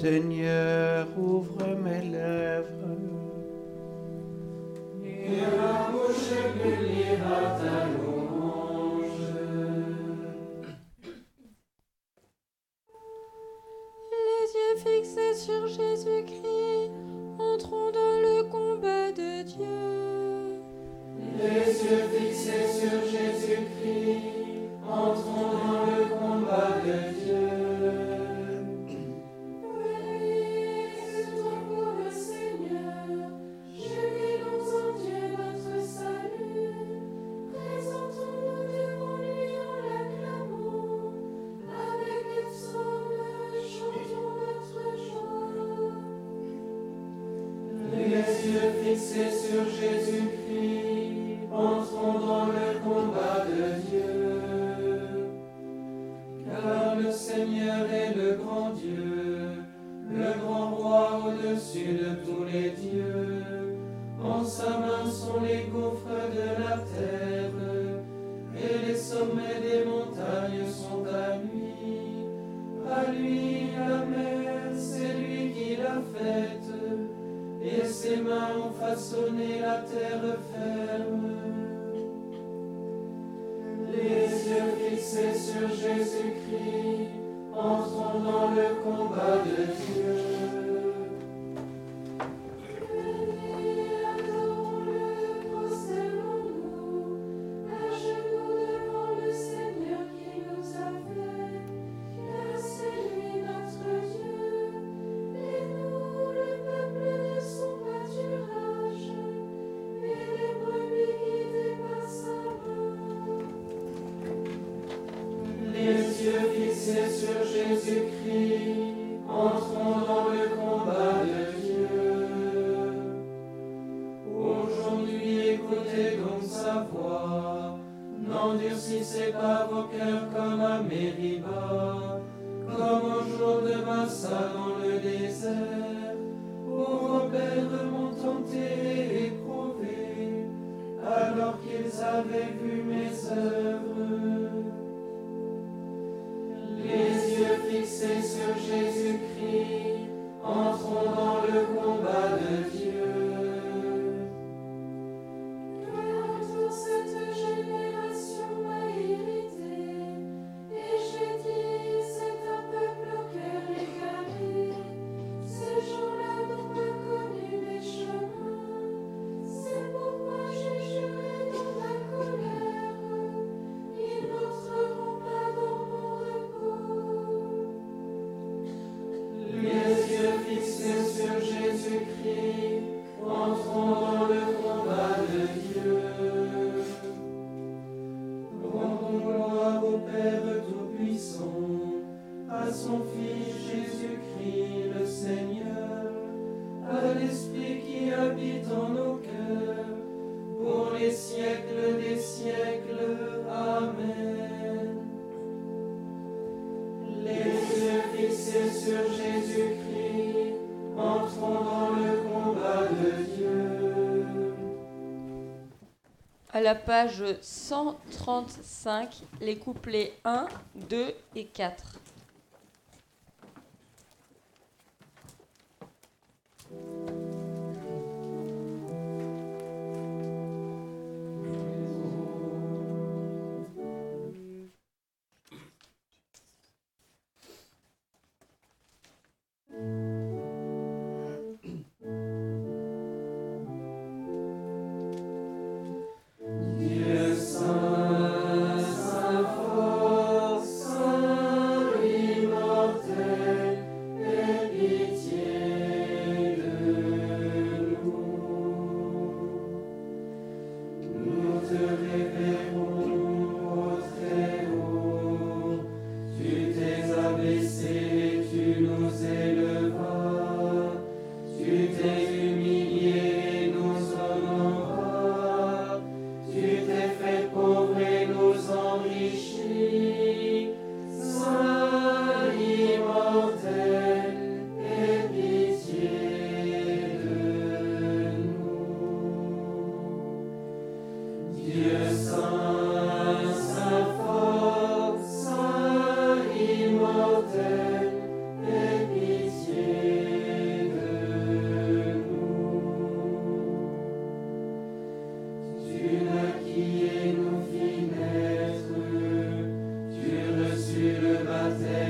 Seigneur, ouvre mes lèvres. Et ma bouche publiera ta glissé sur Jésus-Christ. à la page 135, les couplets 1, 2 et 4. Blessed.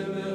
Amen.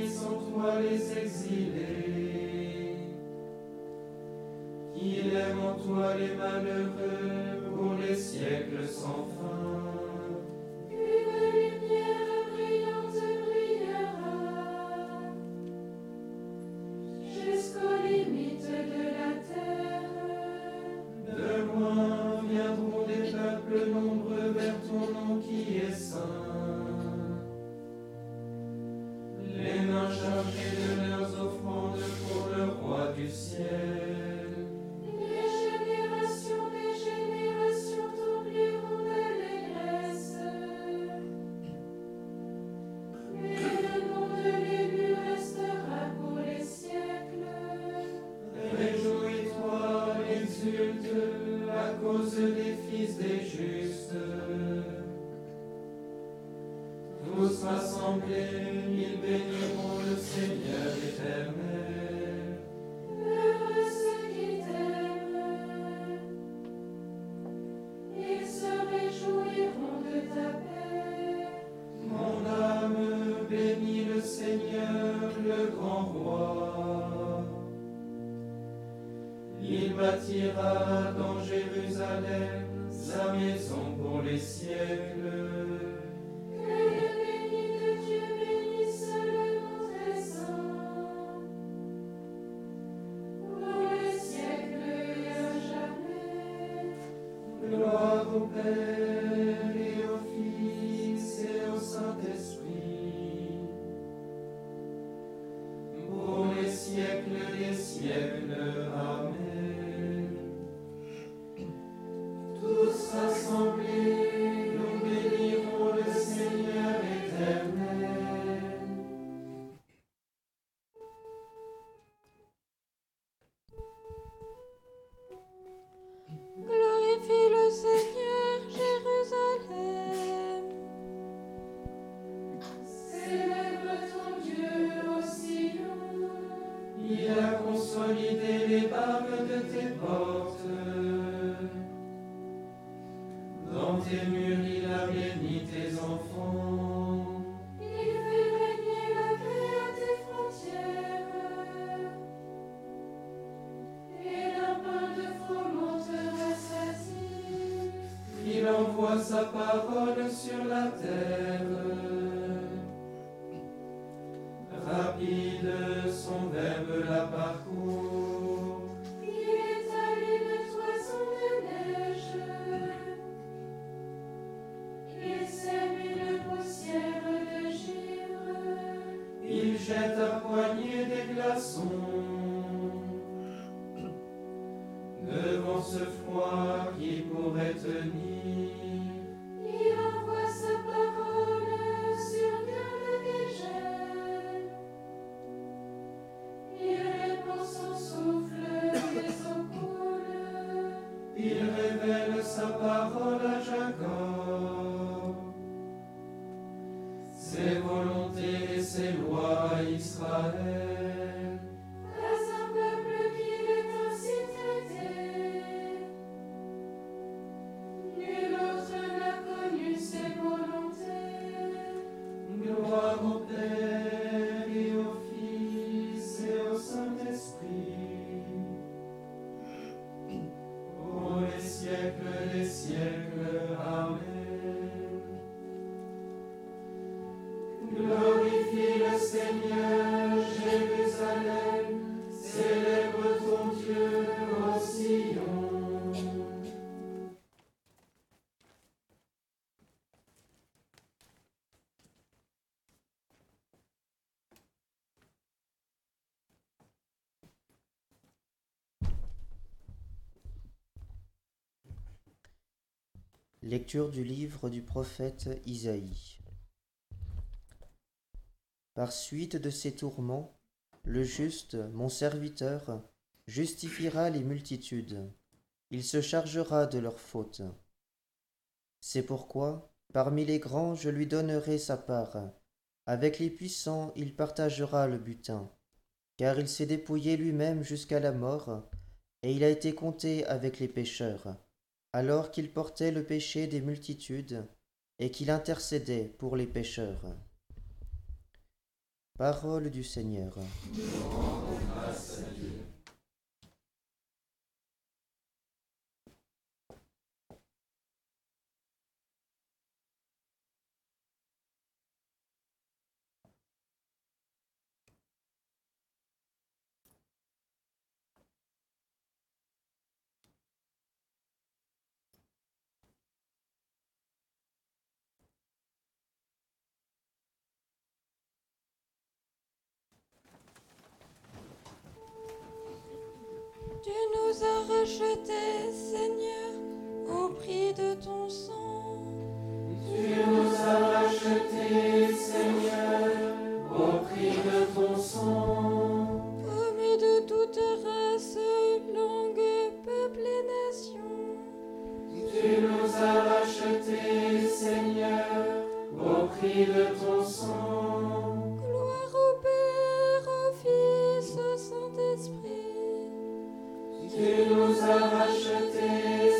oui, sans toi les exilés, qu'il aime en toi les malheureux pour les siècles sans fin. Envoie sa parole sur la terre. Rapide, son verbe la parcourt. Ses lois Israël. Lecture du livre du prophète Isaïe. Par suite de ces tourments, le juste, mon serviteur, justifiera les multitudes. Il se chargera de leurs fautes. C'est pourquoi, parmi les grands, je lui donnerai sa part. Avec les puissants, il partagera le butin. Car il s'est dépouillé lui-même jusqu'à la mort, et il a été compté avec les pécheurs alors qu'il portait le péché des multitudes et qu'il intercédait pour les pécheurs. Parole du Seigneur. Tu nous as rachetés, Seigneur, au prix de ton sang. Tu nous as rachetés, Seigneur, au prix de ton sang. Hommes de toute race, langue, peuple et nation. Tu nous as rachetés, Seigneur, au prix de ton sang. Tu nous as rachetés,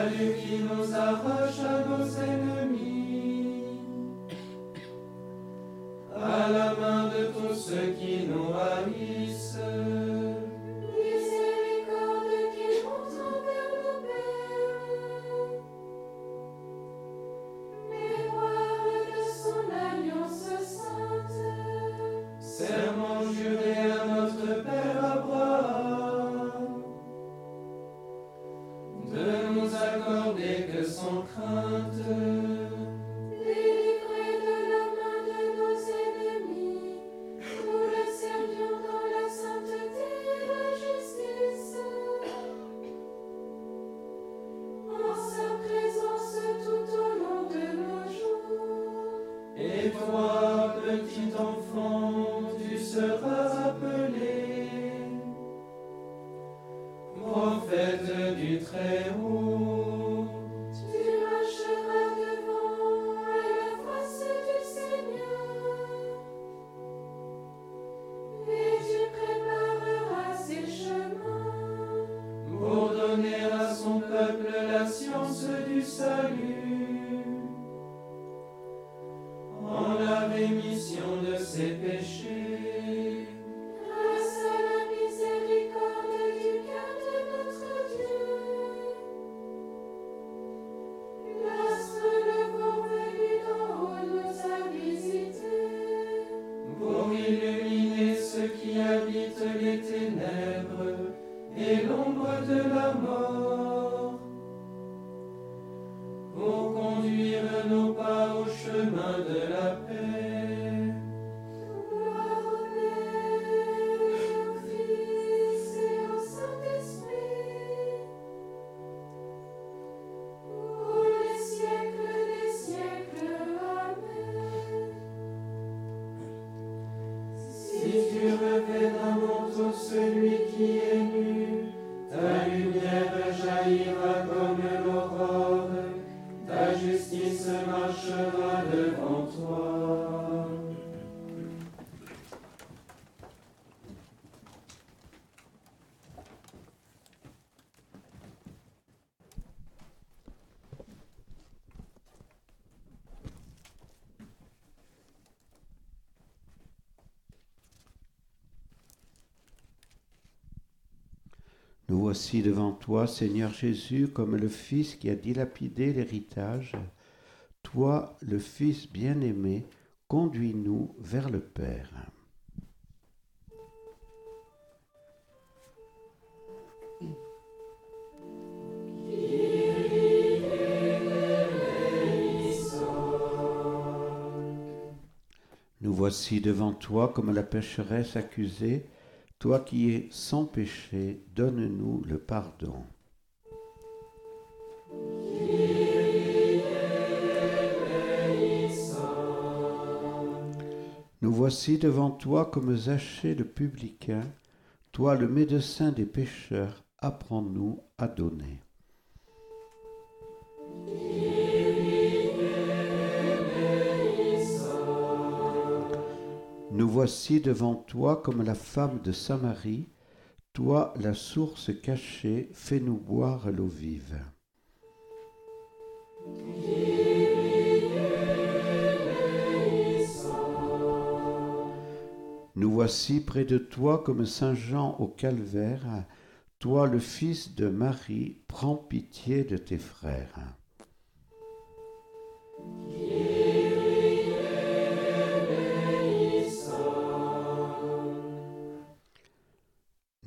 Salut qui nous arrache à nos ennemis. À la main de tous ceux qui nos pas au chemin de la paix. Nous voici devant toi, Seigneur Jésus, comme le Fils qui a dilapidé l'héritage. Toi, le Fils bien-aimé, conduis-nous vers le Père. Nous voici devant toi comme la pécheresse accusée. Toi qui es sans péché, donne-nous le pardon. Nous voici devant toi comme Zachée le publicain, toi le médecin des pécheurs, apprends-nous à donner. Nous voici devant toi comme la femme de Samarie, toi la source cachée, fais-nous boire l'eau vive. Nous voici près de toi comme Saint Jean au calvaire. Toi, le Fils de Marie, prends pitié de tes frères.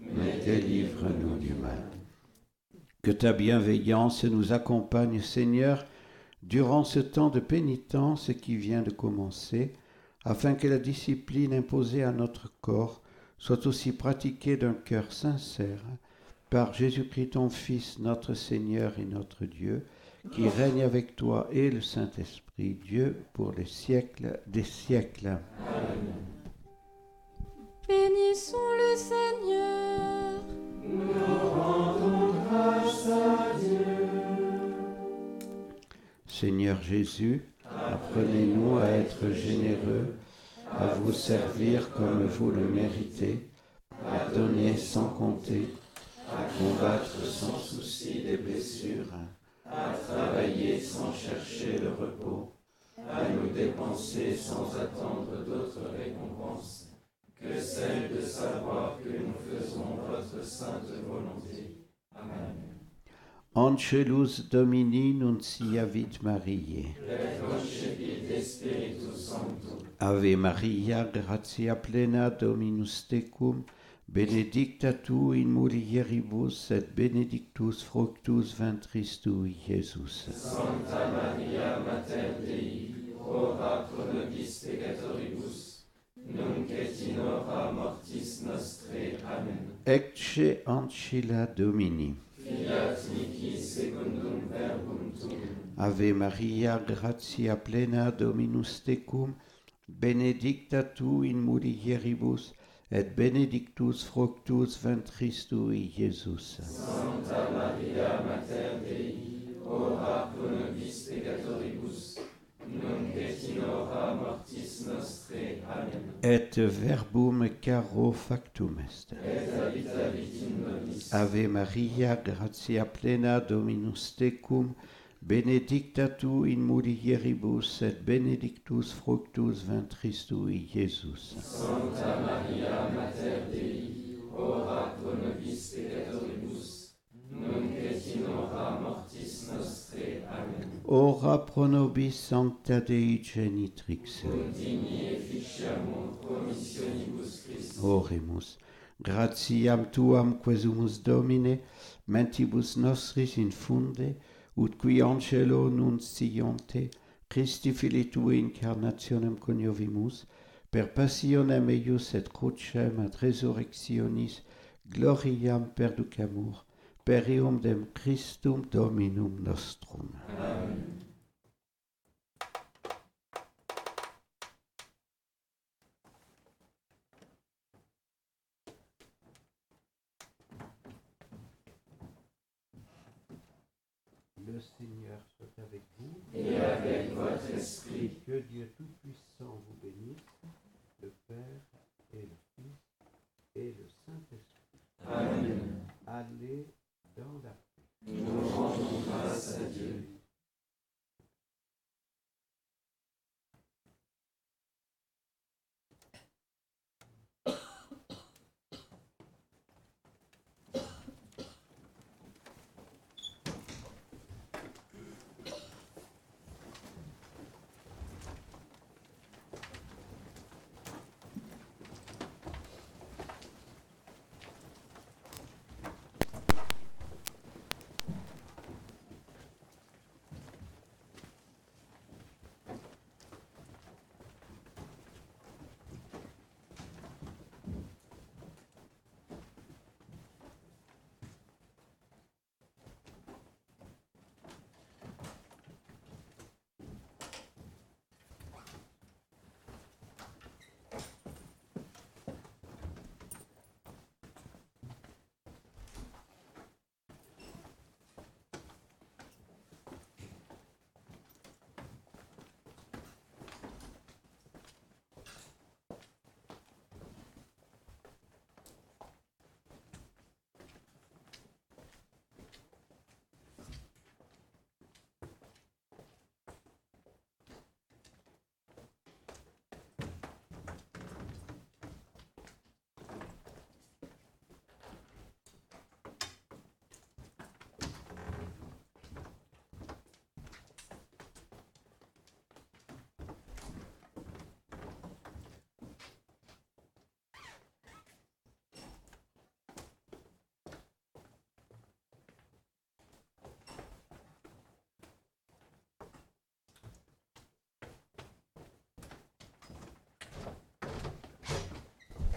mais délivre-nous du mal. Que ta bienveillance nous accompagne, Seigneur, durant ce temps de pénitence qui vient de commencer, afin que la discipline imposée à notre corps soit aussi pratiquée d'un cœur sincère par Jésus-Christ ton Fils, notre Seigneur et notre Dieu, qui règne avec toi et le Saint-Esprit, Dieu, pour les siècles des siècles. Bénissons le Seigneur. Nous rendons grâce à Dieu. Seigneur Jésus, apprenez-nous à être généreux, à vous servir comme vous le méritez, à donner sans compter, à combattre sans souci des blessures, à travailler sans chercher le repos, à nous dépenser sans attendre d'autres récompenses que celle de savoir que nous faisons votre sainte volonté. Amen. Angelus Domini nunciavit Mariae. Ave Maria, gratia plena Dominus tecum, benedicta tu in mulieribus et benedictus fructus ventris tui, Iesus. Santa Maria, Mater Dei, ora pro nobis peccatoribus, nunc et in hora mortis nostrae. Amen. Ecce ancilla Domini. Fiat mihi secundum verbum. Ave Maria, gratia plena Dominus tecum, benedicta tu in mulieribus, et benedictus fructus ventris tui, Iesus. Santa Maria, Mater Dei, ora pro nobis peccatoribus, nunc et in hora mortis Et verbum caro factum est. Ave Maria, gratia plena Dominus tecum, benedicta tu in mulieribus, et benedictus fructus ventris tui, Iesus. Santa Maria, Mater Dei, ora pro nobis Nun et in hora mortis nostre. Amen. Ora pro nobis sancta Dei genitrix. Ut digni efficiamur promissionibus Christi. Oremus. Gratiam tuam quesumus Domine, mentibus nostris infunde, ut qui angelo nunciante, Christi fili tui incarnationem coniovimus, per passionem eius et crucem ad resurrectionis gloriam perducamur, per eum dem Christum Dominum nostrum. Amen. Le Seigneur soit avec vous. Et avec votre esprit, Que Dieu Tout-Puissant vous bénisse, le Père et le Fils et le Saint-Esprit. Amen. Allez nous rendons grâce à Dieu.